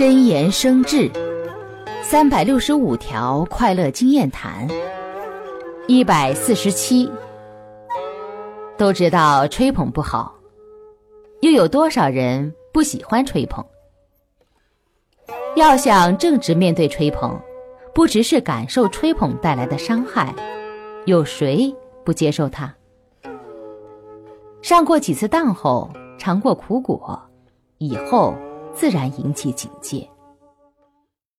真言生智，三百六十五条快乐经验谈，一百四十七。都知道吹捧不好，又有多少人不喜欢吹捧？要想正直面对吹捧，不只是感受吹捧带来的伤害，有谁不接受它？上过几次当后，尝过苦果，以后自然引起警戒。